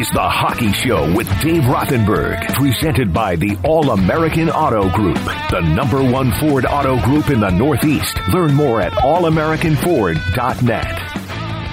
is The Hockey Show with Dave Rothenberg, presented by the All American Auto Group, the number one Ford auto group in the Northeast. Learn more at allamericanford.net.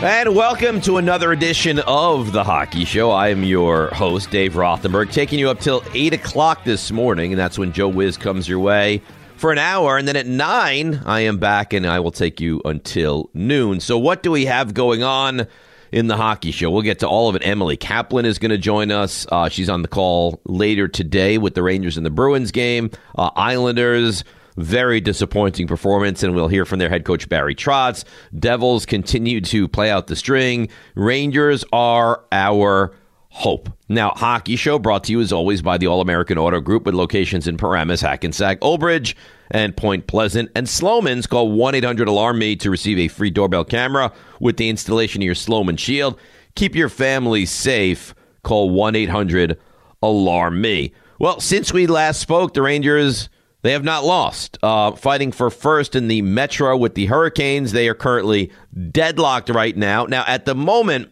And welcome to another edition of The Hockey Show. I am your host, Dave Rothenberg, taking you up till 8 o'clock this morning, and that's when Joe Wiz comes your way for an hour. And then at 9, I am back and I will take you until noon. So, what do we have going on? In the hockey show. We'll get to all of it. Emily Kaplan is going to join us. Uh, she's on the call later today with the Rangers and the Bruins game. Uh, Islanders. Very disappointing performance, and we'll hear from their head coach Barry Trotz. Devils continue to play out the string. Rangers are our hope. Now, Hockey Show brought to you as always by the All American Auto Group with locations in Paramus, Hackensack, Old Bridge, and Point Pleasant. And Slomin's call 1 800 Alarm Me to receive a free doorbell camera with the installation of your Slomin Shield. Keep your family safe. Call 1 800 Alarm Me. Well, since we last spoke, the Rangers. They have not lost. Uh, fighting for first in the Metro with the Hurricanes. They are currently deadlocked right now. Now, at the moment,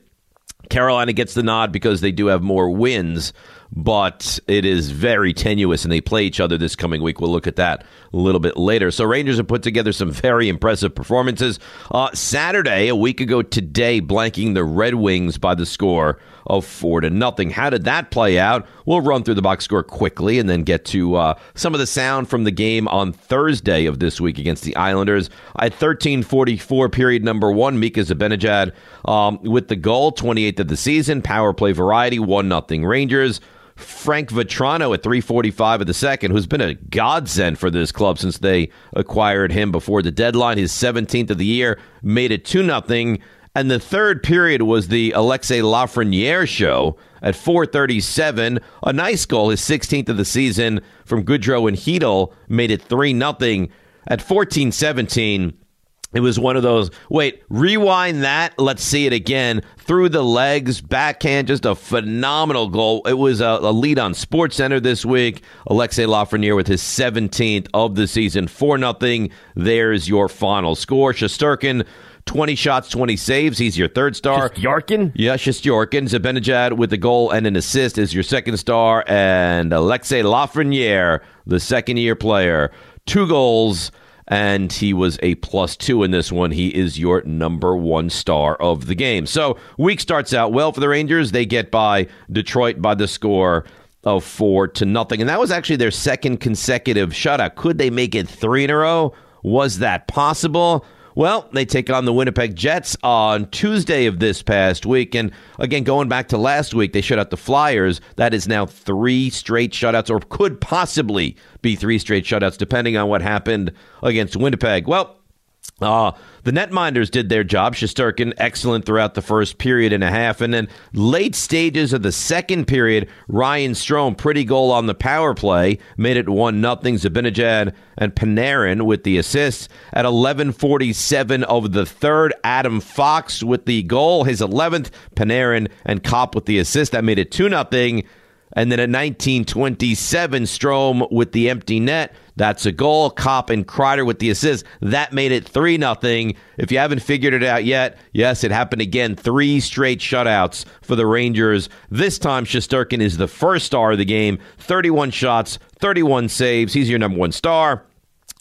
Carolina gets the nod because they do have more wins, but it is very tenuous and they play each other this coming week. We'll look at that a little bit later. So Rangers have put together some very impressive performances. Uh, Saturday, a week ago today, blanking the Red Wings by the score of four to nothing. How did that play out? We'll run through the box score quickly and then get to uh, some of the sound from the game on Thursday of this week against the Islanders. At 13:44, period number one, Mika Zibanejad um, with the goal, 28th of the season, power play variety, one nothing Rangers. Frank Vatrano at 345 of the second, who's been a godsend for this club since they acquired him before the deadline. His 17th of the year made it 2 nothing. And the third period was the Alexis Lafreniere show at 437. A nice goal, his 16th of the season from Goodrow and Chytil made it 3 nothing at 1417. It was one of those, wait, rewind that. Let's see it again. Through the legs, backhand, just a phenomenal goal. It was a, a lead on Sports Center this week. Alexis Lafreniere with his 17th of the season, 4 nothing. There's your final score. Shesterkin 20 shots, 20 saves. He's your third star. Just Yarkin? Yes, yeah, Shesterkin. Zibanejad with a goal and an assist is your second star. And Alexis Lafreniere, the second year player, two goals and he was a plus two in this one. He is your number one star of the game. So, week starts out well for the Rangers. They get by Detroit by the score of four to nothing. And that was actually their second consecutive shutout. Could they make it three in a row? Was that possible? Well, they take on the Winnipeg Jets on Tuesday of this past week. And again, going back to last week, they shut out the Flyers. That is now three straight shutouts, or could possibly be three straight shutouts, depending on what happened against Winnipeg. Well, uh, the netminders did their job. Shesterkin, excellent throughout the first period and a half. And then late stages of the second period, Ryan Strome, pretty goal on the power play, made it 1 nothing. Zibanejad and Panarin with the assists. At 11.47 of the third, Adam Fox with the goal, his 11th. Panarin and Copp with the assist. That made it 2 nothing. And then at 1927, Strome with the empty net. That's a goal. Copp and Kreider with the assist. That made it 3 nothing. If you haven't figured it out yet, yes, it happened again. Three straight shutouts for the Rangers. This time, Shesterkin is the first star of the game. 31 shots, 31 saves. He's your number one star.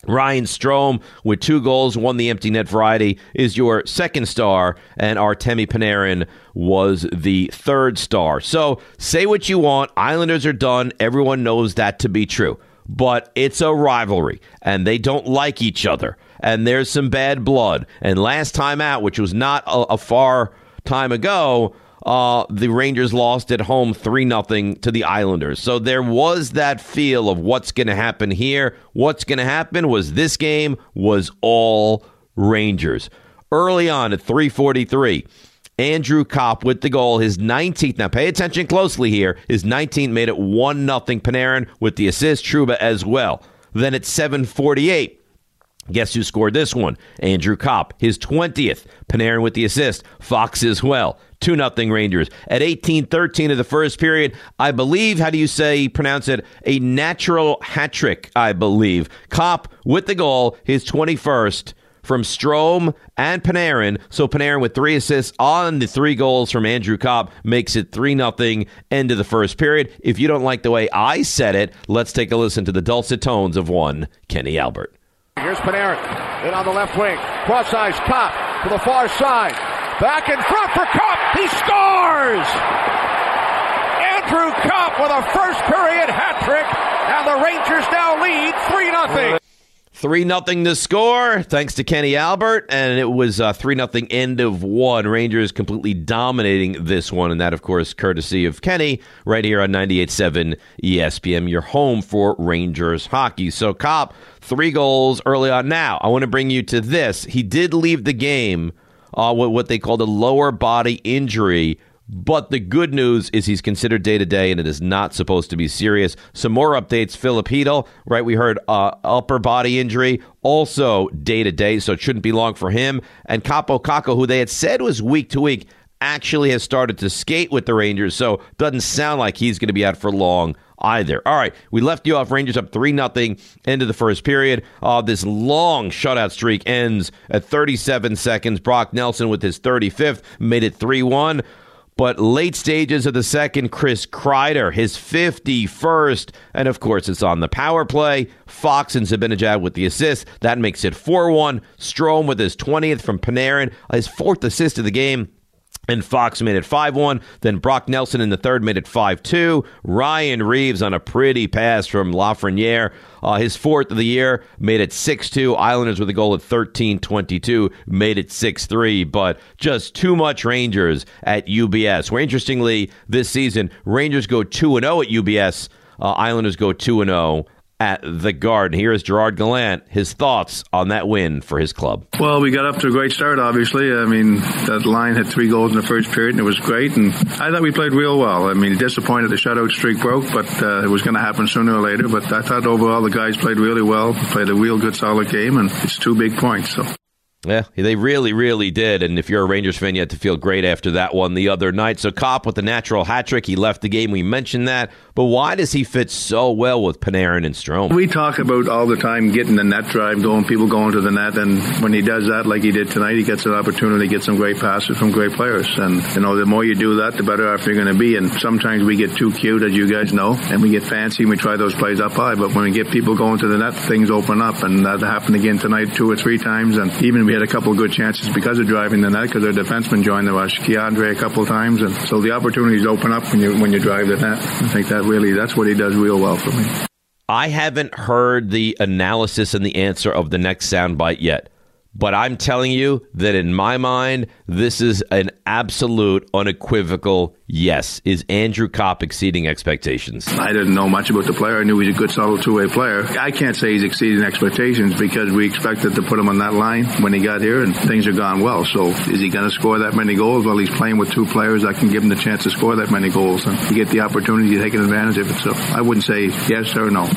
Ryan Strome with two goals, won the empty net variety, is your second star, and Artemi Panarin was the third star. So say what you want. Islanders are done. Everyone knows that to be true. But it's a rivalry, and they don't like each other, and there's some bad blood. And last time out, which was not a, a far time ago, uh, the Rangers lost at home 3 0 to the Islanders. So there was that feel of what's going to happen here. What's going to happen was this game was all Rangers. Early on at 343, Andrew Copp with the goal, his 19th. Now pay attention closely here. His 19th made it 1 0 Panarin with the assist, Trouba as well. Then at 748, Guess who scored this one? Andrew Copp, his 20th. Panarin with the assist. Fox as well. 2 nothing Rangers. At 18-13 of the first period, I believe, how do you say, pronounce it? A natural hat trick, I believe. Copp with the goal, his 21st from Strome and Panarin. So Panarin with three assists on the three goals from Andrew Copp makes it 3 nothing end of the first period. If you don't like the way I said it, let's take a listen to the dulcet tones of one Kenny Albert. Here's Panarin in on the left wing. Cross ice, Copp to the far side. Back in front for Copp. He scores! Andrew Copp with a first period hat trick, and the Rangers now lead 3 0. 3 nothing to score, thanks to Kenny Albert, and it was uh, 3 nothing end of one. Rangers completely dominating this one, and that, of course, courtesy of Kenny right here on 98.7 ESPN, your home for Rangers hockey. So, Copp three goals early on. Now, I want to bring you to this. He did leave the game uh, with what they called a lower body injury but the good news is he's considered day to day, and it is not supposed to be serious. Some more updates. Filip Chytil, right? We heard uh, upper body injury, also day to day, so it shouldn't be long for him. And Kaapo Kakko, who they had said was week to week, actually has started to skate with the Rangers, so doesn't sound like he's going to be out for long either. All right, we left you off Rangers up 3 nothing into the first period. Uh, this long shutout streak ends at 37 seconds. Brock Nelson with his 35th made it 3 1. But late stages of the second, Chris Kreider, his 51st. And of course, it's on the power play. Fox and Zibanejad with the assist. That makes it 4 1. Strome with his 20th from Panarin, his fourth assist of the game. And Fox made it 5 1. Then Brock Nelson in the third made it 5 2. Ryan Reaves on a pretty pass from Lafreniere. Uh, his fourth of the year made it 6 2. Islanders with a goal at 13 22 made it 6 3. But just too much Rangers at UBS. Where interestingly, this season, Rangers go 2 0 at UBS. Uh, Islanders go 2 0 at the Garden. Here is Gerard Gallant, his thoughts on that win for his club. Well, we got up to a great start, obviously. I mean, that line had three goals in the first period, and it was great. And I thought we played real well. I mean, disappointed the shutout streak broke, but uh, it was going to happen sooner or later. But I thought overall the guys played really well, played a real good, solid game, and it's two big points. So. Yeah, they really, really did. And if you're a Rangers fan, you had to feel great after that one the other night. So Copp with the natural hat trick, he left the game. We mentioned that. But why does he fit so well with Panarin and Strome? We talk about all the time getting the net drive going, people going to the net. And when he does that, like he did tonight, he gets an opportunity to get some great passes from great players. And, you know, the more you do that, the better off you're going to be. And sometimes we get too cute, as you guys know, and we get fancy and we try those plays up high. But when we get people going to the net, things open up. And that happened again tonight two or three times. And even we had a couple of good chances because of driving the net because our defenseman joined the rush, K'Andre a couple of times. And so the opportunities open up when you, when you drive the net. I think that really, that's what he does real well for me. I haven't heard the analysis and the answer of the next soundbite yet. But I'm telling you that in my mind, this is an absolute, unequivocal yes. Is Andrew Copp exceeding expectations? I didn't know much about the player. I knew he's a good, solid two-way player. I can't say he's exceeding expectations because we expected to put him on that line when he got here, and things are gone well. So is he going to score that many goals? Well, he's playing with two players that can give him the chance to score that many goals, and you get the opportunity to take advantage of it. So I wouldn't say yes or no.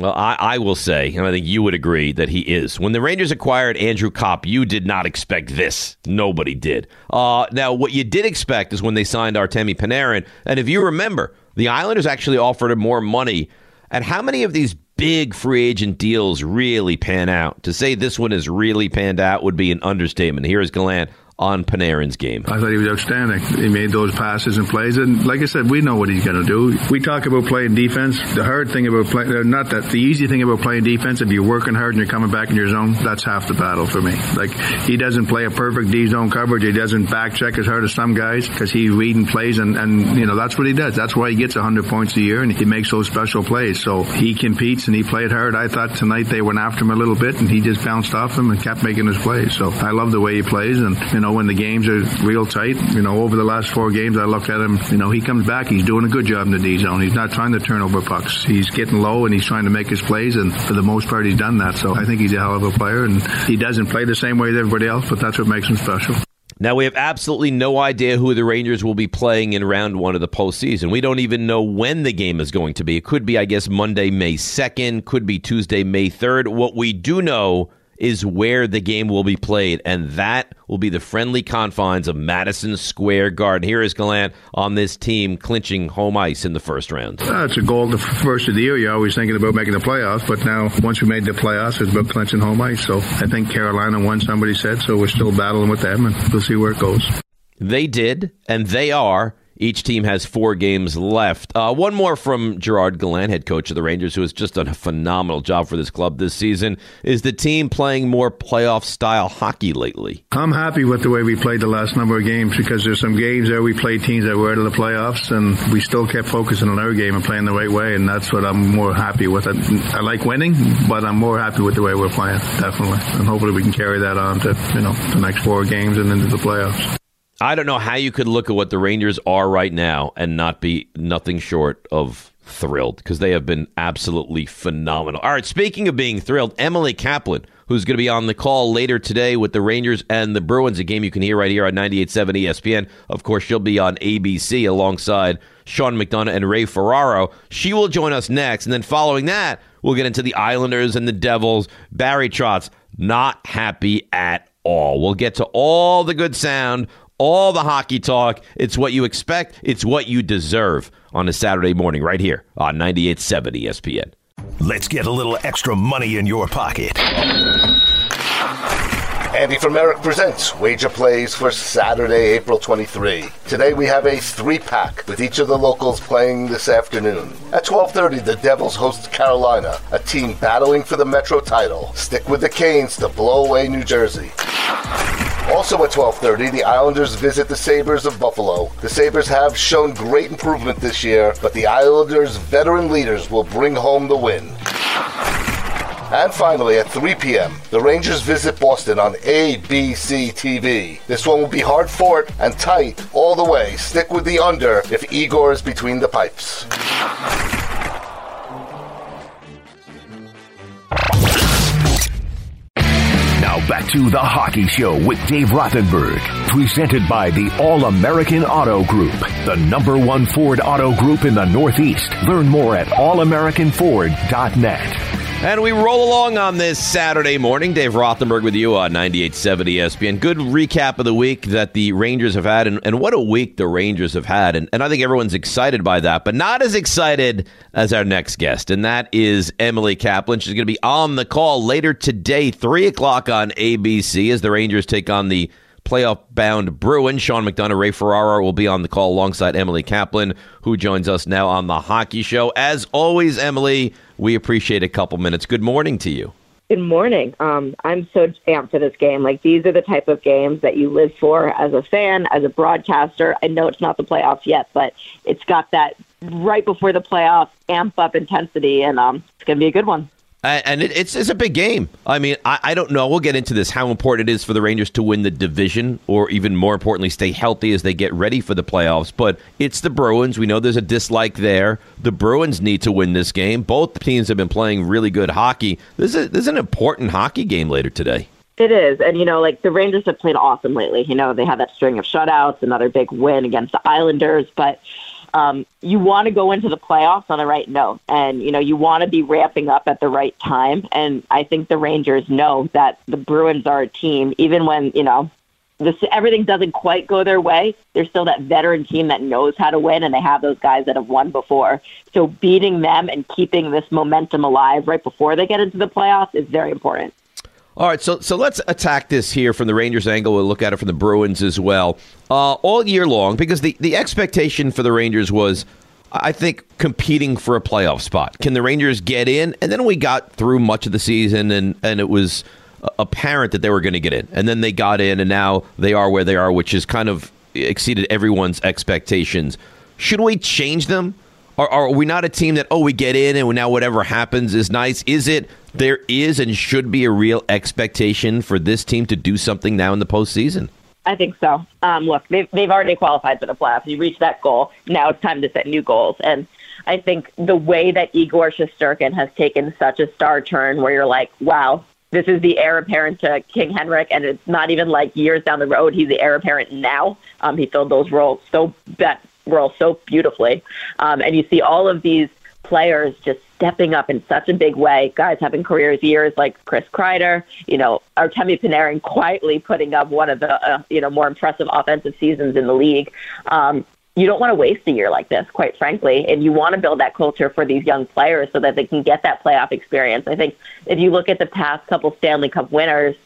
Well, I, I, will say, and I think you would agree that he is. When the Rangers acquired Andrew Copp, you did not expect this. Nobody did. Uh, now, what you did expect is when they signed Artemi Panarin, and if you remember, the Islanders actually offered him more money. And how many of these big free agent deals really pan out? To say this one has really panned out would be an understatement. Here is Gallant on Panarin's game. I thought he was outstanding. He made those passes and plays, and like I said, we know what he's going to do. We talk about playing defense. The hard thing about playing, uh, not that the easy thing about playing defense, if you're working hard and you're coming back in your zone, that's half the battle for me. Like he doesn't play a perfect D zone coverage. He doesn't back check as hard as some guys because he's reading plays, and and you know that's what he does. That's why he gets 100 points a year, and he makes those special plays. So he competes and he played hard. I thought tonight they went after him a little bit, and he just bounced off him and kept making his plays. So I love the way he plays, and you know when the games are real tight, you know over the last four games, I look at him. You know he comes back, he's doing a good job in the D zone. He's not trying to turn over pucks. He's getting low and he's trying to make his plays, and for the most part, he's done that. So I think he's a hell of a player, and he doesn't play the same way as everybody else, but that's what makes him special. Now, we have absolutely no idea who the Rangers will be playing in round one of the postseason. We don't even know when the game is going to be. It could be, I guess, Monday, May 2nd, could be Tuesday, May 3rd. What we do know is where the game will be played, and that will be the friendly confines of Madison Square Garden. Here is Gallant on this team clinching home ice in the first round. Uh, it's a goal the first of the year. You're always thinking about making the playoffs, but now once we made the playoffs, it's about clinching home ice. So I think Carolina won, somebody said, so we're still battling with them, and we'll see where it goes. They did, and they are each team has four games left. Uh, one more from Gerard Gallant, head coach of the Rangers, who has just done a phenomenal job for this club this season. Is the team playing more playoff style hockey lately? I'm happy with the way we played the last number of games because there's some games there we played teams that were out of the playoffs and we still kept focusing on our game and playing the right way, and that's what I'm more happy with. I, I like winning, but I'm more happy with the way we're playing, definitely, and hopefully we can carry that on to you know the next four games and into the playoffs. I don't know how you could look at what the Rangers are right now and not be nothing short of thrilled because they have been absolutely phenomenal. All right, speaking of being thrilled, Emily Kaplan, who's going to be on the call later today with the Rangers and the Bruins, a game you can hear right here on 98.7 ESPN. Of course, she'll be on ABC alongside Sean McDonough and Ray Ferraro. She will join us next, and then following that, we'll get into the Islanders and the Devils. Barry Trotz, not happy at all. We'll get to all the good sound all the hockey talk. It's what you expect, it's what you deserve on a Saturday morning right here on 98.7 ESPN. Let's get a little extra money in your pocket. Andy from Merrick presents Wager Plays for Saturday, April 23. Today we have a three-pack with each of the locals playing this afternoon. At 12:30, the Devils host Carolina, a team battling for the Metro title. Stick with the Canes to blow away New Jersey. Also at 12:30, the Islanders visit the Sabres of Buffalo. The Sabres have shown great improvement this year, but the Islanders' veteran leaders will bring home the win. And finally, at 3 p.m., the Rangers visit Boston on ABC TV. This one will be hard fought and tight all the way. Stick with the under if Igor is between the pipes. Back to the Hockey Show with Dave Rothenberg, presented by the All American Auto Group, the number one Ford auto group in the Northeast. Learn more at allamericanford.net. And we roll along on this Saturday morning. Dave Rothenberg with you on 98.7 ESPN. Good recap of the week that the Rangers have had, and, and what a week the Rangers have had. And, and I think everyone's excited by that, but not as excited as our next guest, and that is Emily Kaplan. She's going to be on the call later today, 3 o'clock on ABC, as the Rangers take on the playoff bound Bruins. Sean McDonough, Ray Ferraro will be on the call alongside Emily Kaplan, who joins us now on the hockey show. As always, Emily, we appreciate a couple minutes. Good morning to you. Good morning. Um, I'm so amped for this game. Like these are the type of games that you live for as a fan, as a broadcaster. I know it's not the playoffs yet, but it's got that right before the playoffs amp up intensity, and um, it's going to be a good one and it, it's it's a big game. I mean, I, I don't know. We'll get into this how important it is for the Rangers to win the division, or even more importantly, stay healthy as they get ready for the playoffs. But it's the Bruins. We know there's a dislike there. The Bruins need to win this game. Both teams have been playing really good hockey. This is this is an important hockey game later today. It is, and you know, like the Rangers have played awesome lately. You know, they had that string of shutouts, another big win against the Islanders, but um, you want to go into the playoffs on the right note, and you know you want to be ramping up at the right time. And I think the Rangers know that the Bruins are a team, even when you know this everything doesn't quite go their way. They're still that veteran team that knows how to win, and they have those guys that have won before. So beating them and keeping this momentum alive right before they get into the playoffs is very important. All right, so so let's attack this here from the Rangers angle. We'll look at it from the Bruins as well. Uh, all year long, because the, the expectation for the Rangers was, I think, competing for a playoff spot. Can the Rangers get in? And then we got through much of the season, and, and it was apparent that they were going to get in. And then they got in, and now they are where they are, which has kind of exceeded everyone's expectations. Should we change them? Are, are we not a team that, oh, we get in and now whatever happens is nice? Is it there is and should be a real expectation for this team to do something now in the postseason? I think so. Um, look, they've, they've already qualified for the playoffs. You reached that goal. Now it's time to set new goals. And I think the way that Igor Shesterkin has taken such a star turn where you're like, wow, this is the heir apparent to King Henrik, and it's not even like years down the road. He's the heir apparent now. Um, he filled those roles so that role so beautifully, um, and you see all of these players just stepping up in such a big way. Guys having careers years like Chris Kreider, you know, Artemi Panarin quietly putting up one of the uh, you know more impressive offensive seasons in the league. Um, you don't want to waste a year like this, quite frankly, and you want to build that culture for these young players so that they can get that playoff experience. I think if you look at the past couple Stanley Cup winners,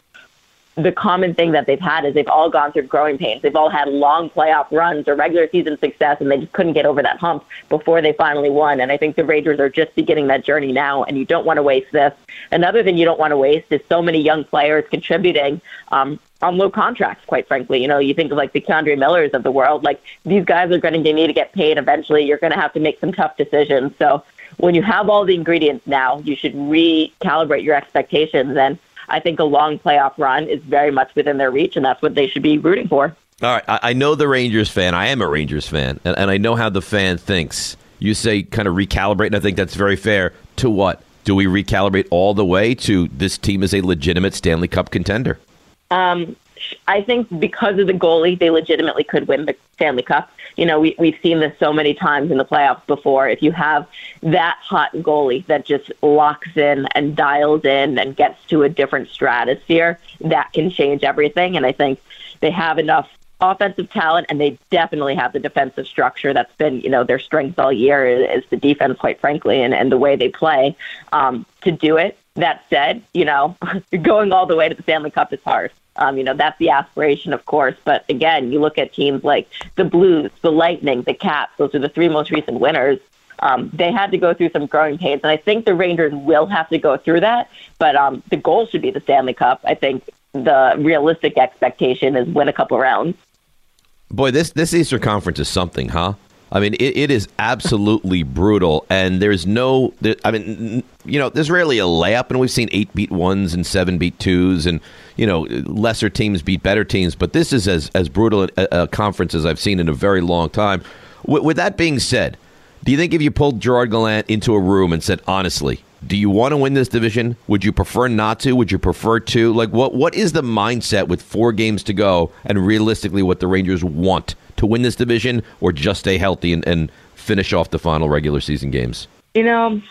the common thing that they've had is they've all gone through growing pains. They've all had long playoff runs or regular season success, and they just couldn't get over that hump before they finally won. And I think the Rangers are just beginning that journey now, and you don't want to waste this. Another thing you don't want to waste is so many young players contributing um, on low contracts, quite frankly. You know, you think of like the K'Andre Millers of the world, like these guys are going to need to get paid eventually. You're going to have to make some tough decisions. So when you have all the ingredients now, you should recalibrate your expectations and I think a long playoff run is very much within their reach, and that's what they should be rooting for. All right, I, I know the Rangers fan. I am a Rangers fan, and, and I know how the fan thinks. You say kind of recalibrate, and I think that's very fair. To what? Do we recalibrate all the way to this team is a legitimate Stanley Cup contender? Um, I think because of the goalie, they legitimately could win the Stanley Cup. You know, we, we've seen this so many times in the playoffs before. If you have that hot goalie that just locks in and dials in and gets to a different stratosphere, that can change everything. And I think they have enough offensive talent and they definitely have the defensive structure that's been you know their strength all year is the defense quite frankly and, and the way they play um, to do it that said you know going all the way to the stanley cup is hard um, you know, that's the aspiration, of course. But again, you look at teams like the Blues, the Lightning, the Caps, those are the three most recent winners. Um, they had to go through some growing pains, and I think the Rangers will have to go through that. But um, the goal should be the Stanley Cup. I think the realistic expectation is win a couple rounds. Boy, this this Eastern Conference is something, huh? I mean, it, it is absolutely brutal, and there's no. There, I mean, you know, there's rarely a layup, and we've seen eight beat ones and seven beat twos, and you know, lesser teams beat better teams. But this is as as brutal a, a conference as I've seen in a very long time. W- with that being said, do you think if you pulled Gerard Gallant into a room and said, honestly, do you want to win this division? Would you prefer not to? Would you prefer to? Like, what what is the mindset with four games to go, and realistically, what the Rangers want? to win this division or just stay healthy and, and finish off the final regular season games? You know,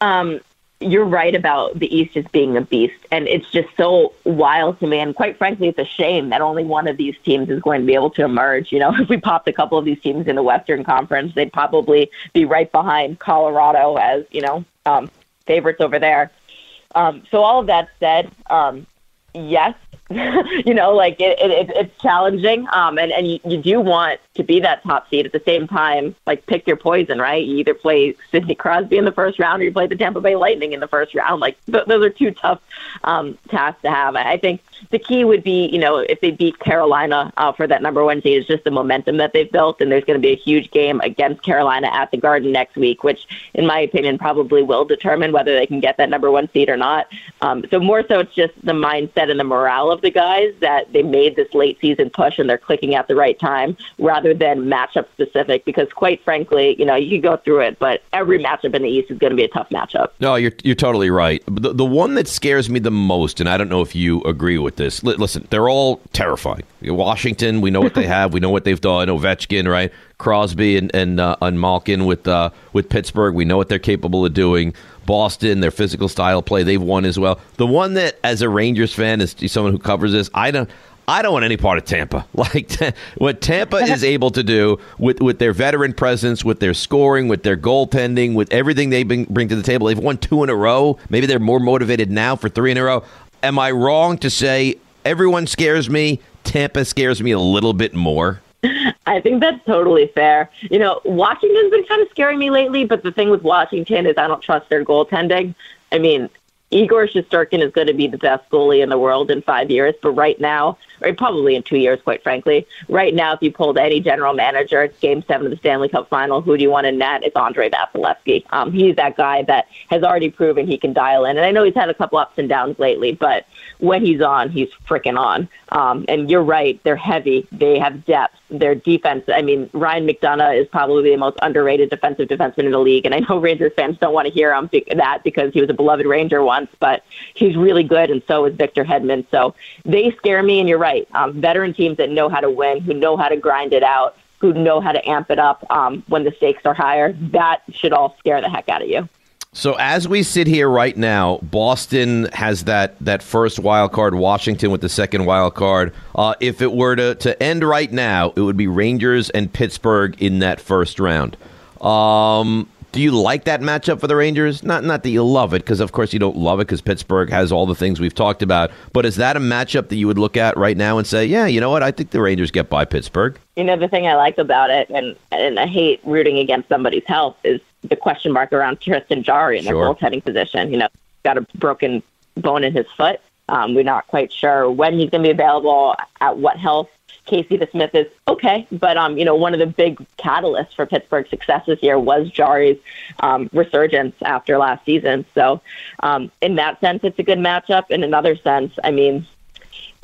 um, you're right about the East just being a beast, and it's just so wild to me. And quite frankly, it's a shame that only one of these teams is going to be able to emerge. You know, if we popped a couple of these teams in the Western Conference, they'd probably be right behind Colorado as you know um, favorites over there. Um, so all of that said, um, yes, you know, like it, it, it's challenging. Um, and, and you, you do want to be that top seed at the same time, like pick your poison, right? You either play Sidney Crosby in the first round or you play the Tampa Bay Lightning in the first round. Like th- those are two tough um, tasks to have. I think the key would be, you know, if they beat Carolina uh, for that number one seed, it's just the momentum that they've built. And there's going to be a huge game against Carolina at the Garden next week, which, in my opinion, probably will determine whether they can get that number one seed or not. Um, so more so, it's just the mindset and the morale of the guys that they made this late season push and they're clicking at the right time rather than matchup specific. Because quite frankly, you know, you can go through it, but every matchup in the East is going to be a tough matchup. No, you're you're totally right. The the one that scares me the most, and I don't know if you agree with this. listen, they're all terrifying. Washington, we know what they have. We know what they've done. Ovechkin, right? Crosby and and, uh, and Malkin with uh, with Pittsburgh. We know what they're capable of doing. Boston, their physical style play, they've won as well. The one that, as a Rangers fan, is someone who covers this, I don't. I don't want any part of Tampa. Like what Tampa is able to do with, with their veteran presence, with their scoring, with their goaltending, with everything they bring, bring to the table. They've won two in a row. Maybe they're more motivated now for three in a row. Am I wrong to say everyone scares me? Tampa scares me a little bit more. I think that's totally fair. You know, Washington's been kind of scaring me lately, but the thing with Washington is I don't trust their goaltending. I mean, Igor Shesterkin is going to be the best goalie in the world in five years, but right now, or probably in two years, quite frankly, right now, if you pulled any general manager, it's Game Seven of the Stanley Cup Final. Who do you want in net? It's Andrei Vasilevskiy. Um, he's that guy that has already proven he can dial in, and I know he's had a couple ups and downs lately, but when he's on, he's freaking on. Um, and you're right, they're heavy. They have depth. Their defense. I mean, Ryan McDonagh is probably the most underrated defensive defenseman in the league, and I know Rangers fans don't want to hear him that because he was a beloved Ranger once, but he's really good, and so is Victor Hedman. So they scare me, and you're right. Um, veteran teams that know how to win, who know how to grind it out who know how to amp it up um, when the stakes are higher. That should all scare the heck out of you. So as we sit here right now, Boston has that that first wild card. Washington with the second wild card. Uh, if it were to to end right now, it would be Rangers and Pittsburgh in that first round. Um, do you like that matchup for the Rangers? Not not that you love it, because of course you don't love it, because Pittsburgh has all the things we've talked about. But is that a matchup that you would look at right now and say, yeah, you know what? I think the Rangers get by Pittsburgh. You know the thing I like about it, and and I hate rooting against somebody's health, is the question mark around Tristan Jarry in Sure. the goaltending position. You know, got a broken bone in his foot. Um, we're not quite sure when he's going to be available, at what health. Casey DeSmith is okay, but um, you know, one of the big catalysts for Pittsburgh's success this year was Jarry's um, resurgence after last season. So, um, in that sense, it's a good matchup. In another sense, I mean,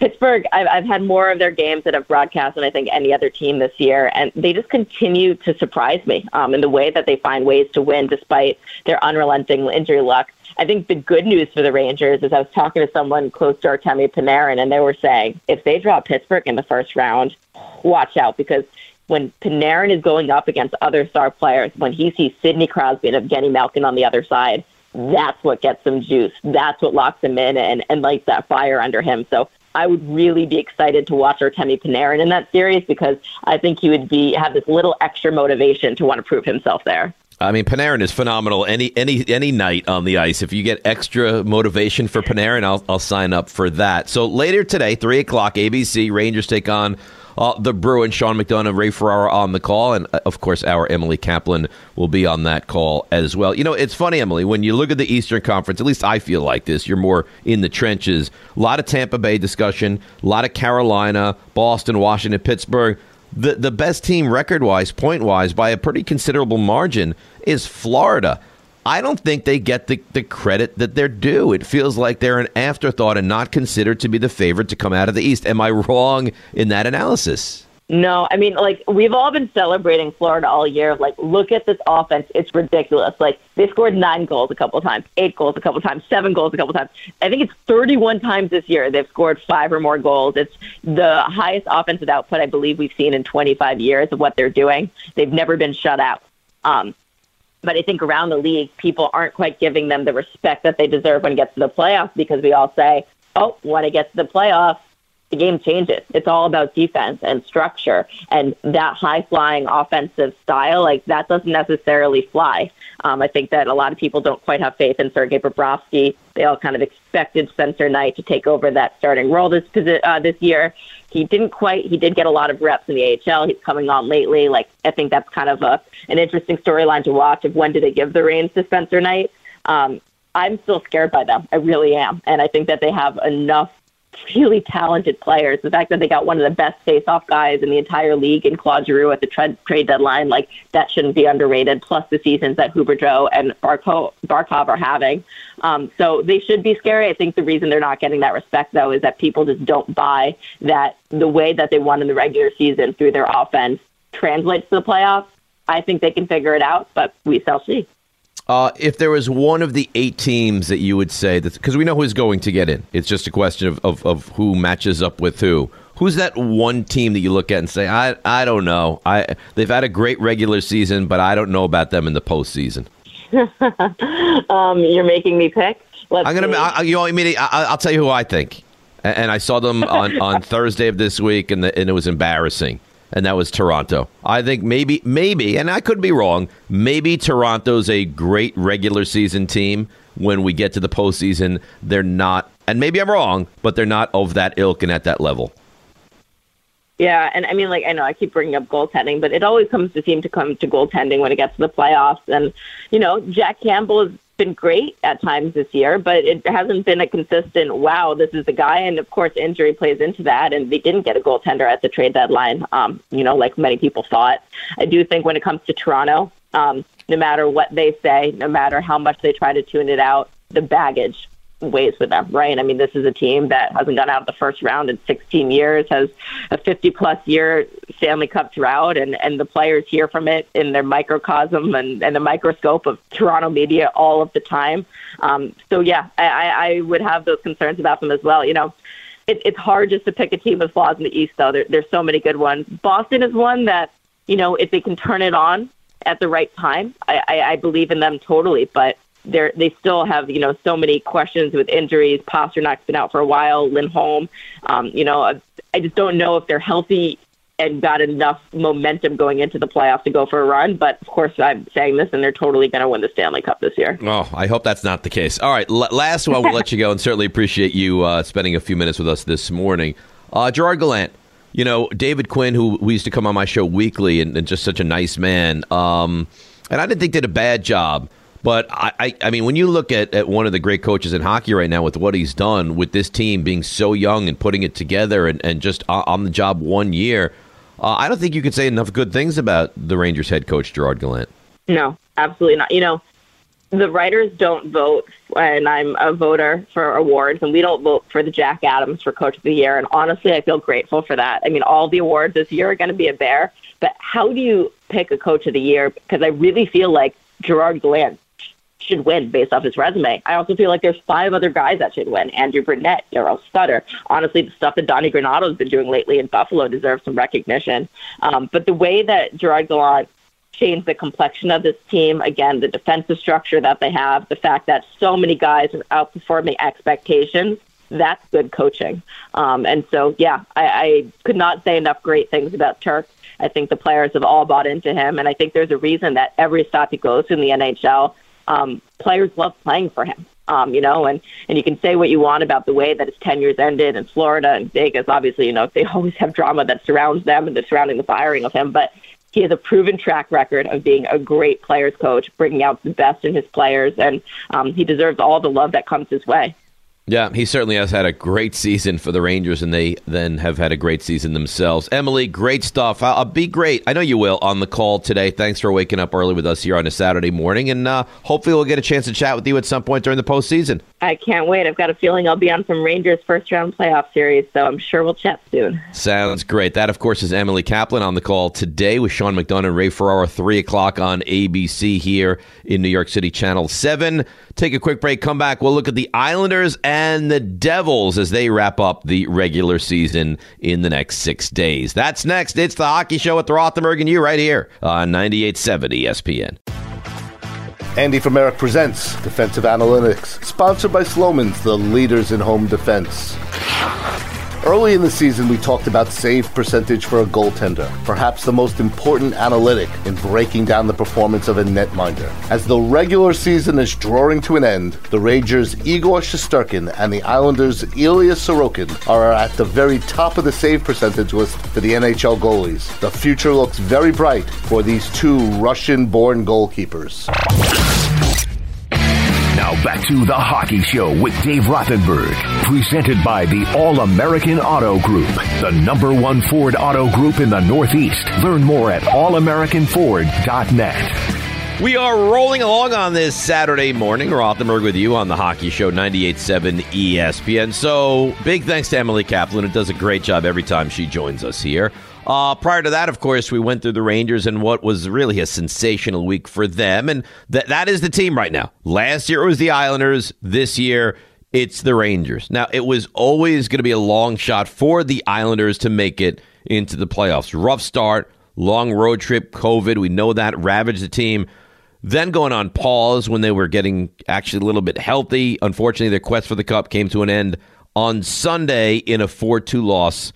Pittsburgh, I've, I've had more of their games that I've broadcast than I think any other team this year, and they just continue to surprise me um, in the way that they find ways to win despite their unrelenting injury luck. I think the good news for the Rangers is I was talking to someone close to Artemi Panarin, and they were saying if they draw Pittsburgh in the first round, watch out because when Panarin is going up against other star players, when he sees Sidney Crosby and Evgeny Malkin on the other side, that's what gets him juice. That's what locks him in and, and lights that fire under him. So I would really be excited to watch Artemi Panarin in that series because I think he would be have this little extra motivation to want to prove himself there. I mean, Panarin is phenomenal any any any night on the ice. If you get extra motivation for Panarin, I'll I'll sign up for that. So later today, three o'clock, ABC Rangers take on uh, the Bruins. Sean McDonough, Ray Ferraro on the call, and uh, of course, our Emily Kaplan will be on that call as well. You know, it's funny, Emily, when you look at the Eastern Conference. At least I feel like this. You're more in the trenches. A lot of Tampa Bay discussion, a lot of Carolina, Boston, Washington, Pittsburgh the the best team record wise, point wise, by a pretty considerable margin is Florida. I don't think they get the, the credit that they're due. It feels like they're an afterthought and not considered to be the favorite to come out of the East. Am I wrong in that analysis? No, I mean, like, we've all been celebrating Florida all year. Like, look at this offense. It's ridiculous. Like, they scored nine goals a couple of times, eight goals a couple of times, seven goals a couple of times. I think it's 31 times this year they've scored five or more goals. It's the highest offensive output I believe we've seen in 25 years of what they're doing. They've never been shut out. Um, but I think around the league, people aren't quite giving them the respect that they deserve when it gets to the playoffs because we all say, oh, when it gets to the playoffs, the game changes. It's all about defense and structure. And that high flying offensive style, like that doesn't necessarily fly. Um, I think that a lot of people don't quite have faith in Sergei Bobrovsky. They all kind of expected Spencer Knight to take over that starting role this uh, this year. He didn't quite. He did get a lot of reps in the AHL. He's coming on lately. Like I think that's kind of a an interesting storyline to watch. Of when do they give the reins to Spencer Knight? Um, I'm still scared by them. I really am, and I think that they have enough really talented players. The fact that they got one of the best face-off guys in the entire league in Claude Giroux at the trade trade deadline, like that shouldn't be underrated. Plus the seasons that Huberdeau and Barkov, Barkov are having, um, so they should be scary. I think the reason they're not getting that respect though is that people just don't buy that the way that they won in the regular season through their offense translates to the playoffs. I think they can figure it out, but we shall see. Uh, if there was one of the eight teams that you would say that, because we know who's going to get in, it's just a question of, of, of who matches up with who. Who's that one team that you look at and say, I I don't know. I they've had a great regular season, but I don't know about them in the postseason. Um, you're making me pick. Let's I'm gonna. I, you want me to? I, I'll tell you who I think. A- And I saw them on, on Thursday of this week, and the, and it was embarrassing. And that was Toronto. I think maybe maybe, and I could be wrong. Maybe Toronto's a great regular season team. When we get to the postseason, they're not. And maybe I'm wrong, but they're not of that ilk and at that level. Yeah, and I mean, like I know I keep bringing up goaltending, but it always comes to seem to come to goaltending when it gets to the playoffs. And you know, Jack Campbell has been great at times this year, but it hasn't been a consistent. Wow, this is the guy. And of course, injury plays into that. And they didn't get a goaltender at the trade deadline. Um, you know, like many people thought. I do think when it comes to Toronto, um, no matter what they say, no matter how much they try to tune it out, the baggage weighs with them, right? I mean, this is a team that hasn't gone out of the first round in 16 years, has a 50 plus year Stanley Cup drought, and, and the players hear from it in their microcosm and, and the microscope of Toronto media all of the time. Um, so, yeah, I, I I would have those concerns about them as well. You know, it, it's hard just to pick a team with flaws in the East, though. There, there's so many good ones. Boston is one that you know, if they can turn it on at the right time, I, I, I believe in them totally. But they're they still have you know so many questions with injuries. Pastrnak's been out for a while. Lindholm, um, you know, I, I just don't know if they're healthy and got enough momentum going into the playoffs to go for a run. But of course, I'm saying this, and they're totally going to win the Stanley Cup this year. Oh, I hope that's not the case. All right, l- last one, we'll let you go, and certainly appreciate you uh, spending a few minutes with us this morning. Uh, Gerard Gallant, you know, David Quinn, who we used to come on my show weekly, and, and just such a nice man. Um, and I didn't think did a bad job. But I, I, I, mean, when you look at, at one of the great coaches in hockey right now with what he's done with this team being so young and putting it together and, and just on the job one year, uh, I don't think you can say enough good things about the Rangers head coach, Gerard Gallant. No, absolutely not. You know, the writers don't vote, and I'm a voter for awards, and we don't vote for the Jack Adams for Coach of the Year. And honestly, I feel grateful for that. I mean, all the awards this year are going to be a bear, but how do you pick a Coach of the Year? Because I really feel like Gerard Gallant should win based off his resume. I also feel like there's five other guys that should win. Andrew Brunette, Daryl Sutter. Honestly, the stuff that Donnie Granato's been doing lately in Buffalo deserves some recognition. Um, but the way that Gerard Gallant changed the complexion of this team, again, the defensive structure that they have, the fact that so many guys are outperforming expectations, that's good coaching. Um, and so, yeah, I, I could not say enough great things about Turk. I think the players have all bought into him, and I think there's a reason that every stop he goes to in the NHL, um, players love playing for him. Um, you know, and and you can say what you want about the way that his tenures ended in Florida and Vegas. Obviously, you know they always have drama that surrounds them and the surrounding the firing of him. But he has a proven track record of being a great players coach, bringing out the best in his players, and um, he deserves all the love that comes his way. Yeah, he certainly has had a great season for the Rangers, and they then have had a great season themselves. Emily, great stuff. I'll, be great. I know you will on the call today. Thanks for waking up early with us here on a Saturday morning, and uh, hopefully we'll get a chance to chat with you at some point during the postseason. I can't wait. I've got a feeling I'll be on some Rangers first round playoff series, so I'm sure we'll chat soon. Sounds great. That, of course, is Emily Kaplan on the call today with Sean McDonough and Ray Ferraro, 3 o'clock on ABC here in New York City, Channel 7. Take a quick break, come back. We'll look at the Islanders and the Devils as they wrap up the regular season in the next six days. That's next. It's the Hockey Show with Rothenberg and you right here on 98.7 ESPN. Andy from Merrick presents Defensive Analytics, sponsored by Slomin's, the leaders in home defense. Early in the season, we talked about save percentage for a goaltender, perhaps the most important analytic in breaking down the performance of a netminder. As the regular season is drawing to an end, the Rangers' Igor Shesterkin and the Islanders' Ilya Sorokin are at the very top of the save percentage list for the NHL goalies. The future looks very bright for these two Russian-born goalkeepers. Now back to the Hockey Show with Dave Rothenberg, presented by the All American Auto Group, the number one Ford auto group in the Northeast. Learn more at allamericanford.net. We are rolling along on this Saturday morning. Rothenberg with you on the Hockey Show 98.7 ESPN. So, big thanks to Emily Kaplan, who does a great job every time she joins us here. Uh, prior to that, of course, we went through the Rangers and what was really a sensational week for them. And that that is the team right now. Last year it was the Islanders. This year it's the Rangers. Now, it was always going to be a long shot for the Islanders to make it into the playoffs. Rough start, long road trip, COVID. We know that ravaged the team. Then going on pause when they were getting actually a little bit healthy. Unfortunately, their quest for the Cup came to an end on Sunday in a 4 2 loss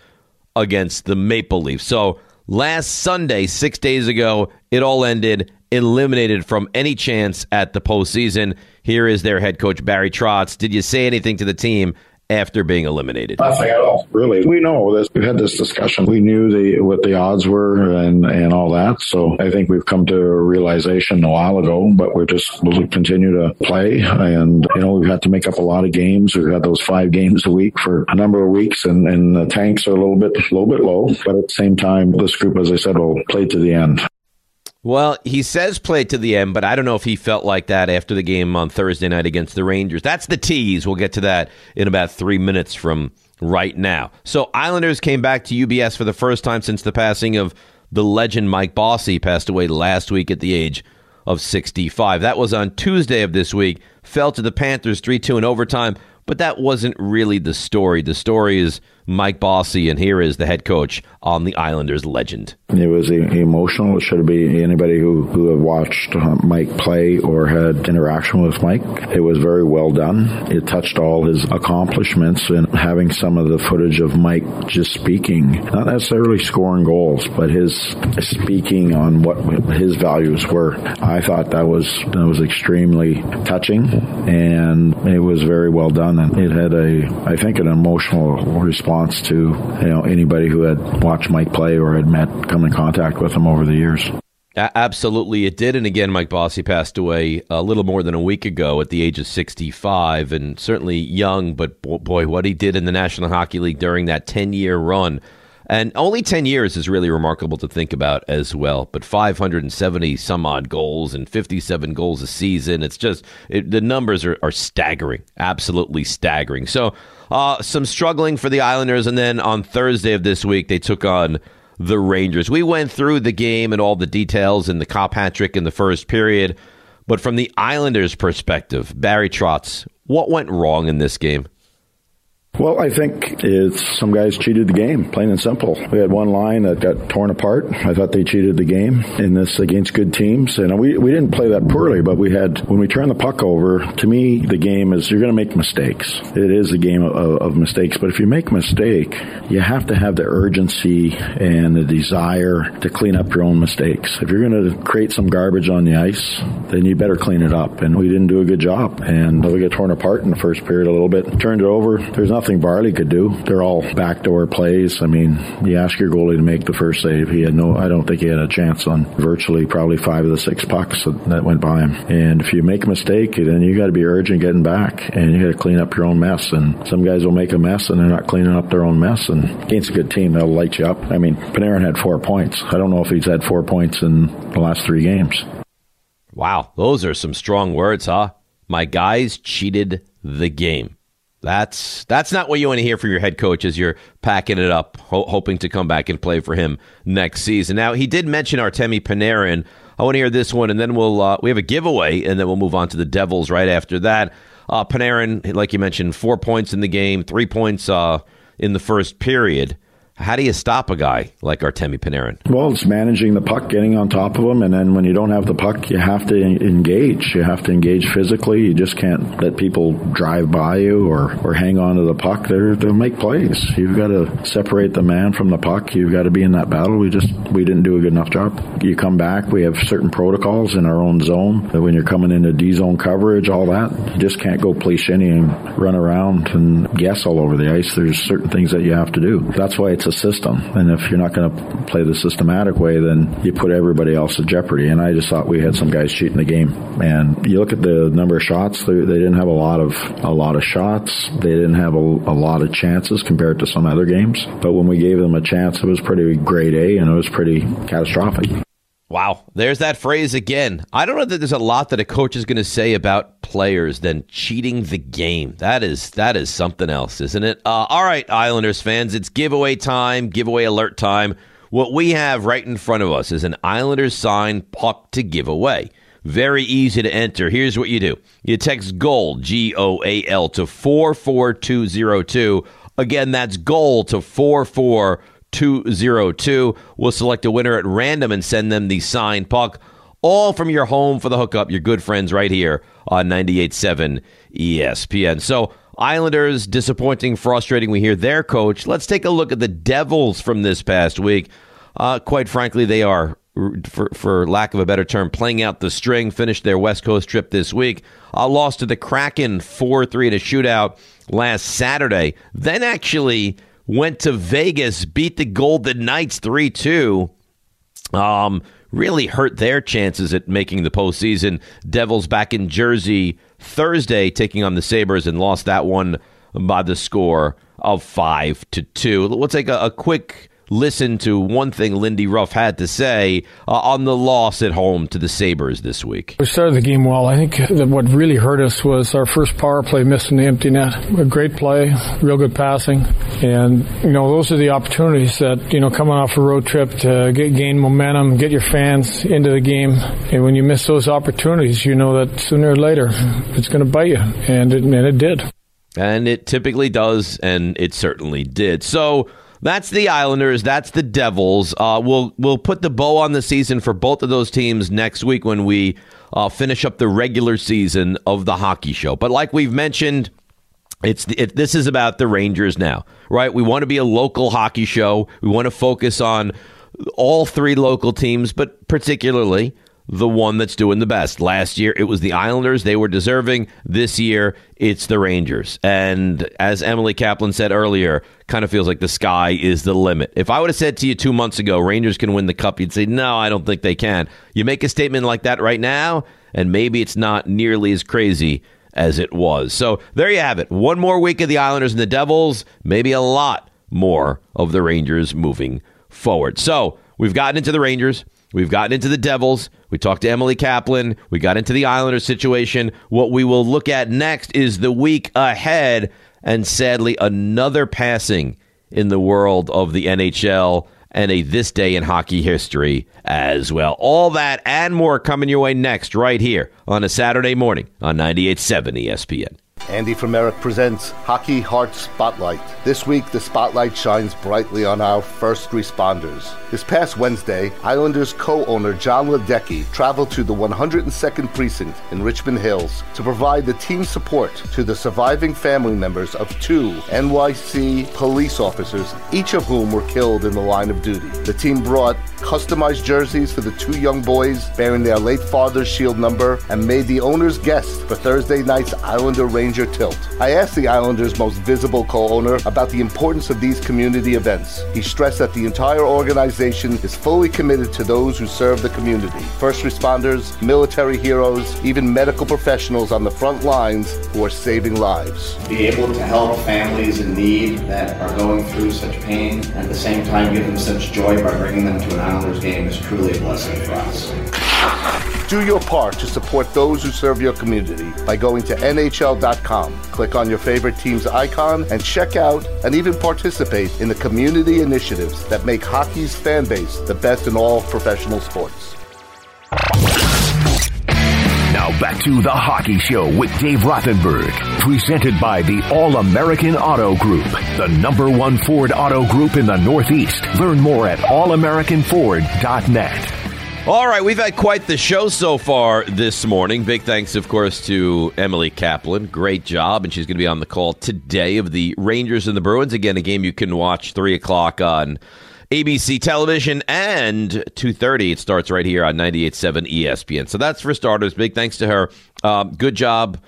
against the Maple Leafs. So last Sunday, six days ago, it all ended, eliminated from any chance at the postseason. Here is their head coach, Barry Trotz. Did you say anything to the team after being eliminated? Nothing at all, really. We know this. We've had this discussion. We knew the what the odds were and and all that. So I think we've come to a realization a while ago. But we're just we'll continue to play, and you know we've had to make up a lot of games. We've had those five games a week for a number of weeks, and and the tanks are a little bit a little bit low. But at the same time, this group, as I said, will play to the end. Well, he says play to the end, but I don't know if he felt like that after the game on Thursday night against the Rangers. That's the tease. We'll get to that in about three minutes from right now. So, Islanders came back to UBS for the first time since the passing of the legend Mike Bossy, passed away last week at the age of 65. That was on Tuesday of this week. Fell to the Panthers 3 2 in overtime, but that wasn't really the story. The story is Mike Bossy, and here is the head coach on the Islanders legend. It was emotional. It should be anybody who, who had watched uh, Mike play or had interaction with Mike. It was very well done. It touched all his accomplishments and having some of the footage of Mike just speaking, not necessarily scoring goals, but his speaking on what his values were. I thought that was that was extremely touching and it was very well done and it had a I think an emotional response to you know anybody who had watched Mike play or had met come in contact with him over the years. Absolutely, it did. And again, Mike Bossy passed away a little more than a week ago at the age of 65, and certainly young, but boy, what he did in the National Hockey League during that 10 year run. And only 10 years is really remarkable to think about as well. But 570 some odd goals and 57 goals a season. It's just, it, the numbers are, are staggering, absolutely staggering. So, uh, some struggling for the Islanders. And then on Thursday of this week, they took on the Rangers. We went through the game and all the details and the Copp hat trick in the first period. But from the Islanders' perspective, Barry Trotz, what went wrong in this game? Well, I think it's some guys cheated the game, plain and simple. We had one line that got torn apart. I thought they cheated the game in this against good teams. And we, we didn't play that poorly, but we had, when we turn the puck over, to me, the game is you're going to make mistakes. It is a game of, of mistakes. But if you make a mistake, you have to have the urgency and the desire to clean up your own mistakes. If you're going to create some garbage on the ice, then you better clean it up. And we didn't do a good job. And we got torn apart in the first period a little bit. Turned it over. There's nothing nothing Varly could do. They're all backdoor plays. I mean, you ask your goalie to make the first save. He had no, I don't think he had a chance on virtually probably five of the six pucks that went by him. And if you make a mistake, then you got to be urgent getting back and you got to clean up your own mess. And some guys will make a mess and they're not cleaning up their own mess. And against a good team, they'll light you up. I mean, Panarin had four points. I don't know if he's had four points in the last three games. Wow, those are some strong words, huh? My guys cheated the game. That's that's not what you want to hear from your head coach as you're packing it up, ho- hoping to come back and play for him next season. Now he did mention Artemi Panarin. I want to hear this one, and then we'll uh, we have a giveaway, and then we'll move on to the Devils right after that. Uh, Panarin, like you mentioned, four points in the game, three points uh, in the first period. How do you stop a guy like Artemi Panarin? Well, it's managing the puck, getting on top of him, and then when you don't have the puck, you have to engage. You have to engage physically. You just can't let people drive by you or, or hang on to the puck. They're, they'll make plays. You've got to separate the man from the puck. You've got to be in that battle. We just we didn't do a good enough job. You come back. We have certain protocols in our own zone when you're coming into D zone coverage, all that, you just can't go play shinny and run around and guess all over the ice. There's certain things that you have to do. That's why it's it's a system. And if you're not going to play the systematic way, then you put everybody else at jeopardy. And I just thought we had some guys cheating the game. And you look at the number of shots; they, they didn't have a lot of a lot of shots. They didn't have a, a lot of chances compared to some other games. But when we gave them a chance, it was pretty grade A, and it was pretty catastrophic. Wow, there's that phrase again. I don't know that there's a lot that a coach is going to say about players than cheating the game. That is that is something else, isn't it? Uh, all right, Islanders fans, it's giveaway time, giveaway alert time. What we have right in front of us is an Islanders signed puck to give away. Very easy to enter. Here's what you do: you text GOAL G O A L to four four two zero two. Again, that's GOAL to four four. 202. We'll select a winner at random and send them the signed puck, all from your home for the hookup, your good friends right here on 98.7 ESPN. So, Islanders, disappointing, frustrating. We hear their coach. Let's take a look at the Devils from this past week. Uh, quite frankly, they are, for, for lack of a better term, playing out the string. Finished their West Coast trip this week. Uh, lost to the Kraken 4 3 in a shootout last Saturday. Then actually went to Vegas, beat the Golden Knights 3 2. Um, really hurt their chances at making the postseason. Devils back in Jersey Thursday, taking on the Sabres, and lost that one by the score of 5 to 2. We'll take a, a quick listen to one thing Lindy Ruff had to say uh, on the loss at home to the Sabres this week. We started the game well. I think that what really hurt us was our first power play missing the empty net. A great play, real good passing, and you know those are the opportunities that you know coming off a road trip to get, gain momentum, get your fans into the game, and when you miss those opportunities, you know that sooner or later it's going to bite you, and it, and it did. And it typically does, and it certainly did. So that's the Islanders. That's the Devils. Uh, we'll we'll put the bow on the season for both of those teams next week when we uh, finish up the regular season of the hockey show. But like we've mentioned, it's it, this is about the Rangers now, right? We want to be a local hockey show. We want to focus on all three local teams, but particularly the one that's doing the best. Last year, it was the Islanders. They were deserving. This year, it's the Rangers. And as Emily Kaplan said earlier, kind of feels like the sky is the limit. If I would have said to you two months ago, Rangers can win the cup, you'd say, no, I don't think they can. You make a statement like that right now, and maybe it's not nearly as crazy as it was. So there you have it. One more week of the Islanders and the Devils, maybe a lot more of the Rangers moving forward. So we've gotten into the Rangers. We've gotten into the Devils. We talked to Emily Kaplan. We got into the Islanders situation. What we will look at next is the week ahead, and sadly, another passing in the world of the NHL and a this day in hockey history as well. All that and more coming your way next, right here on a Saturday morning on 98.7 ESPN. Andy from Merrick presents Hockey Heart Spotlight. This week, the spotlight shines brightly on our first responders. This past Wednesday, Islanders co owner John Ledecky traveled to the 102nd Precinct in Richmond Hills to provide the team support to the surviving family members of two NYC police officers, each of whom were killed in the line of duty. The team brought customized jerseys for the two young boys bearing their late father's shield number and made the owners guests for Thursday night's Islander Tilt. I asked the Islanders' most visible co owner about the importance of these community events. He stressed that the entire organization is fully committed to those who serve the community first responders, military heroes, even medical professionals on the front lines who are saving lives. Be able to help families in need that are going through such pain and at the same time give them such joy by bringing them to an Islanders game is truly a blessing for us. Do your part to support those who serve your community by going to NHL.com. Click on your favorite team's icon and check out and even participate in the community initiatives that make hockey's fan base the best in all professional sports. Now back to the Hockey Show with Dave Rothenberg, presented by the All American Auto Group, the number one Ford auto group in the Northeast. Learn more at allamericanford.net. All right, we've had quite the show so far this morning. Big thanks, of course, to Emily Kaplan. Great job, and she's going to be on the call today of the Rangers and the Bruins. Again, a game you can watch three o'clock on ABC television and 2.30 it starts right here on 98.7 espn so that's for starters big thanks to her um, good job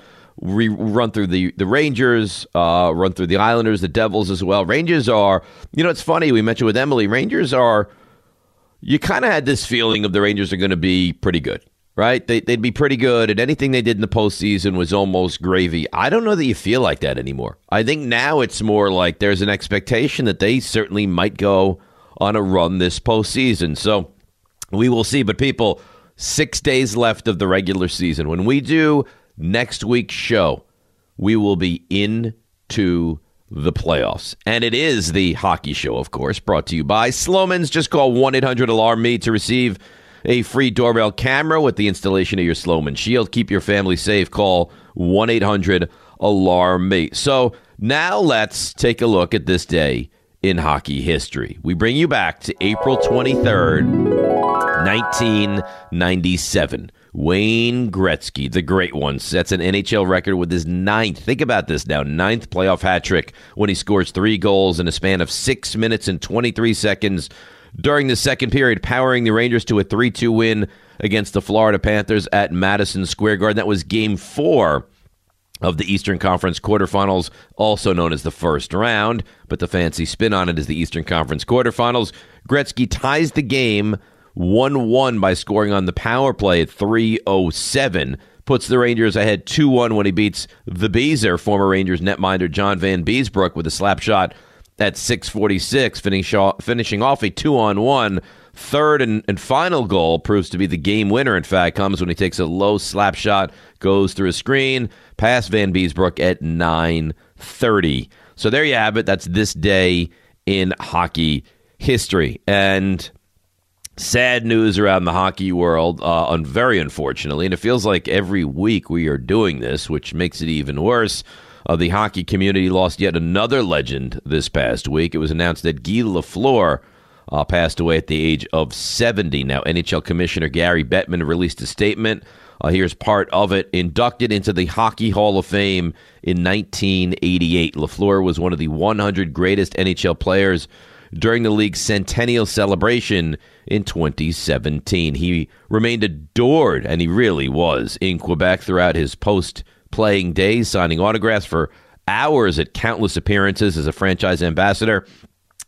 we run through the, the rangers uh, run through the islanders the devils as well rangers are you know it's funny we mentioned with emily rangers are you kind of had this feeling of the rangers are going to be pretty good right they, they'd be pretty good and anything they did in the postseason was almost gravy i don't know that you feel like that anymore i think now it's more like there's an expectation that they certainly might go on a run this postseason. So we will see. But people, six days left of the regular season. When we do next week's show, we will be into the playoffs. And it is the hockey show, of course, brought to you by Slomin's. Just call 1 800 Alarm Me to receive a free doorbell camera with the installation of your Slomin Shield. Keep your family safe. Call 1 800 Alarm Me. So now let's take a look at this day in hockey history. We bring you back to April 23rd, 1997. Wayne Gretzky, the great one, sets an NHL record with his ninth. Think about this now ninth playoff hat trick when he scores three goals in a span of six minutes and 23 seconds during the second period, powering the Rangers to a 3 2 win against the Florida Panthers at Madison Square Garden. That was game four of the Eastern Conference quarterfinals, also known as the first round, but the fancy spin on it is the Eastern Conference quarterfinals. Gretzky ties the game 1 1 by scoring on the power play at 307. Puts the Rangers ahead 2 1 when he beats the Beezer, former Rangers netminder John Vanbiesbrouck, with a slap shot at 646, finishing off a 2 on 1 third and, and, final goal proves to be the game winner. In fact, comes when he takes a low slap shot, goes through a screen, past Vanbiesbrouck at 9:30. So there you have it. That's this day in hockey history. And sad news around the hockey world, uh, very unfortunately, and it feels like every week we are doing this, which makes it even worse. Uh, the hockey community lost yet another legend this past week. It was announced that Guy Lafleur uh, passed away at the age of 70. Now, NHL Commissioner Gary Bettman released a statement. Uh, here's part of it. Inducted into the Hockey Hall of Fame in 1988. Lafleur was one of the 100 greatest NHL players during the league's centennial celebration in 2017. He remained adored, and he really was, in Quebec throughout his post playing days, signing autographs for hours at countless appearances as a franchise ambassador,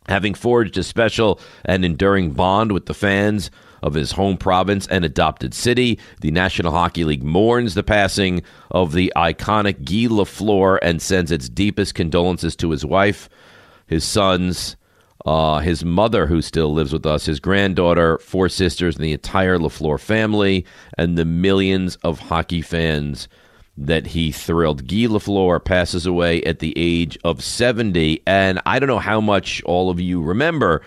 having forged a special and enduring bond with the fans of his home province and adopted city. The National Hockey League mourns the passing of the iconic Guy Lafleur and sends its deepest condolences to his wife, his sons, uh, his mother, who still lives with us, his granddaughter, four sisters, and the entire Lafleur family, and the millions of hockey fans that he thrilled. Guy Lafleur passes away at the age of 70. And I don't know how much all of you remember,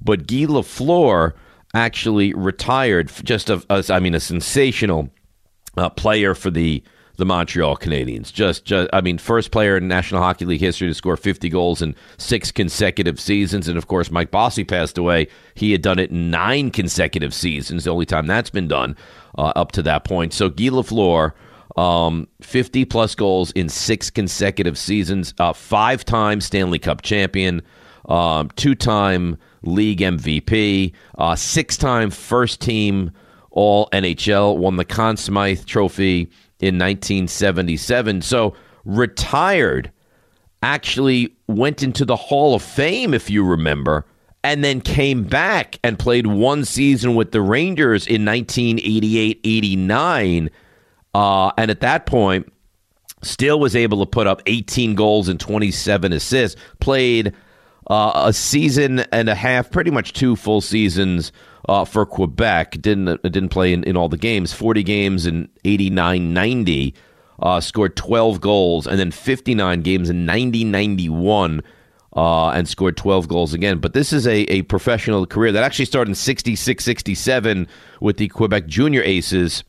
but Guy Lafleur actually retired, just a, a I mean, a sensational uh, player for the the Montreal Canadiens. Just, just, I mean, first player in National Hockey League history to score 50 goals in six consecutive seasons. And of course, Mike Bossy passed away. He had done it in nine consecutive seasons, the only time that's been done uh, up to that point. So Guy Lafleur, um, 50 plus goals in six consecutive seasons, uh, five time Stanley Cup champion, um, two time league MVP, uh, six time first team All NHL, won the Conn Smythe Trophy in 1977. So retired, actually went into the Hall of Fame, if you remember, and then came back and played one season with the Rangers in 1988 89. Uh, and at that point, still was able to put up 18 goals and 27 assists, played uh, a season and a half, pretty much two full seasons uh, for Quebec. Didn't uh, didn't play in, in all the games. Forty games in 89 90. Uh, scored 12 goals, and then 59 games in 90 91. Uh, and scored 12 goals again. But this is a, a professional career that actually started in 66 67 with the Quebec Junior Aces.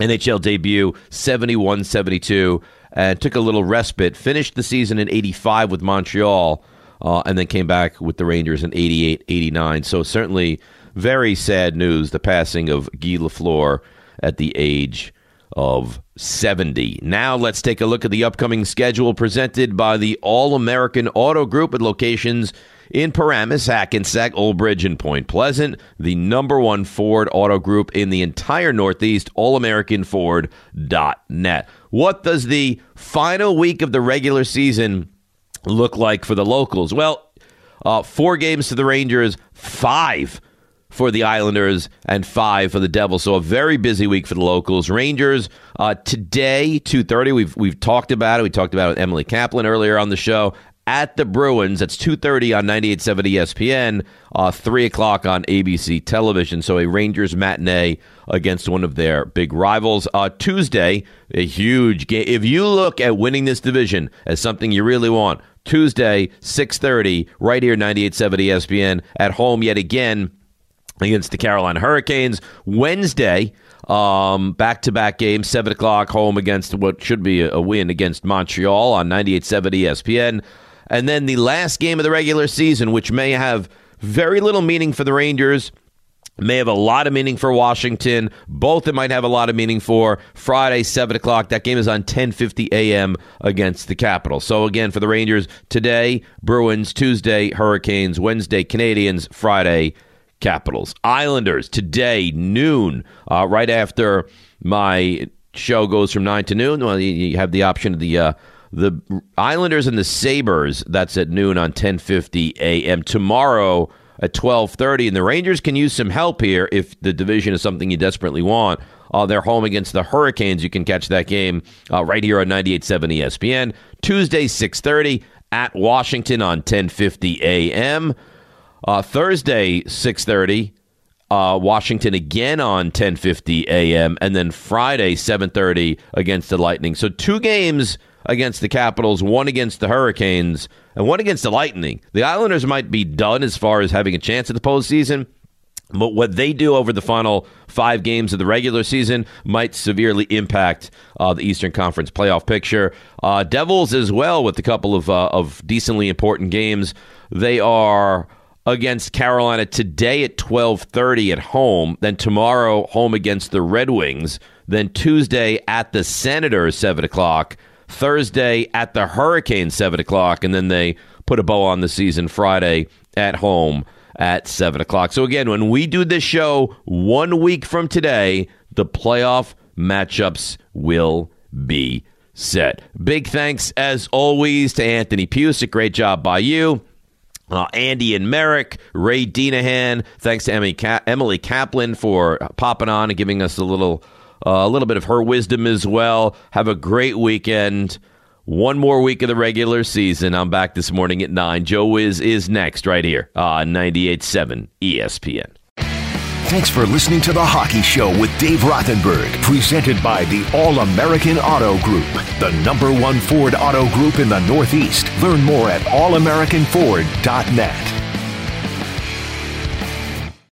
NHL debut 71 72 and took a little respite. Finished the season in 85 with Montreal uh, and then came back with the Rangers in 88 89. So certainly very sad news the passing of Guy Lafleur at the age of 70. Now let's take a look at the upcoming schedule presented by the All American Auto Group at locations in Paramus, Hackensack, Old Bridge, and Point Pleasant. The number one Ford auto group in the entire Northeast, allamericanford.net. What does the final week of the regular season look like for the locals? Well, uh, four games to the Rangers, five for the Islanders and five for the Devils. So a very busy week for the locals. Rangers uh, today, two thirty. We've we've talked about it. We talked about it with Emily Kaplan earlier on the show. At the Bruins, that's two thirty on ninety eight seventy ESPN, uh, three o'clock on ABC television. So a Rangers matinee against one of their big rivals. Uh, Tuesday, a huge game. If you look at winning this division as something you really want, Tuesday, 6.30, right here, 98.7 ESPN, at home yet again against the Carolina Hurricanes. Wednesday, um, back-to-back games, 7 o'clock home against what should be a, a win against Montreal on 98.7 ESPN. And then the last game of the regular season, which may have very little meaning for the Rangers – may have a lot of meaning for Washington. Both it might have a lot of meaning for Friday, seven o'clock. That game is on ten fifty a.m. against the Capitals. So again, for the Rangers today, Bruins. Tuesday, Hurricanes. Wednesday, Canadiens Friday, Capitals. Islanders today, noon, uh, right after my show goes from 9 to noon. Well, you, have the option of the uh, the Islanders and the Sabres. That's at noon on 10:50 a.m. tomorrow at 12:30 and the Rangers can use some help here if the division is something you desperately want. Uh, they're home against the Hurricanes. You can catch that game uh, right here on 98.7 ESPN. Tuesday 6:30 at Washington on 10:50 a.m. Uh, Thursday, 6.30, uh, Washington again on 10.50 a.m. And then Friday, 7.30 against the Lightning. So two games against the Capitals, one against the Hurricanes, and one against the Lightning. The Islanders might be done as far as having a chance at the postseason. But what they do over the final five games of the regular season might severely impact uh, the Eastern Conference playoff picture. Uh, Devils as well with a couple of uh, of decently important games. They are against Carolina today at twelve thirty at home. Then tomorrow home against the Red Wings. Then Tuesday at the Senators seven o'clock. Thursday at the Hurricanes seven o'clock, and then they put a bow on the season Friday at home at 7 o'clock. So, again, when we do this show one week from today, the playoff matchups will be set. Big thanks, as always, to Anthony Pusick. Great job by you. Uh, Andy and Merrick, Ray Dinahan. Thanks to Emily, Ka- Emily Kaplan for popping on and giving us a little, uh, a little bit of her wisdom as well. Have a great weekend. One more week of the regular season. I'm back this morning at 9. Joe Wiz is next right here on 98.7 ESPN. Thanks for listening to The Hockey Show with Dave Rothenberg, presented by the All American Auto Group, the number one Ford auto group in the Northeast. Learn more at allamericanford.net.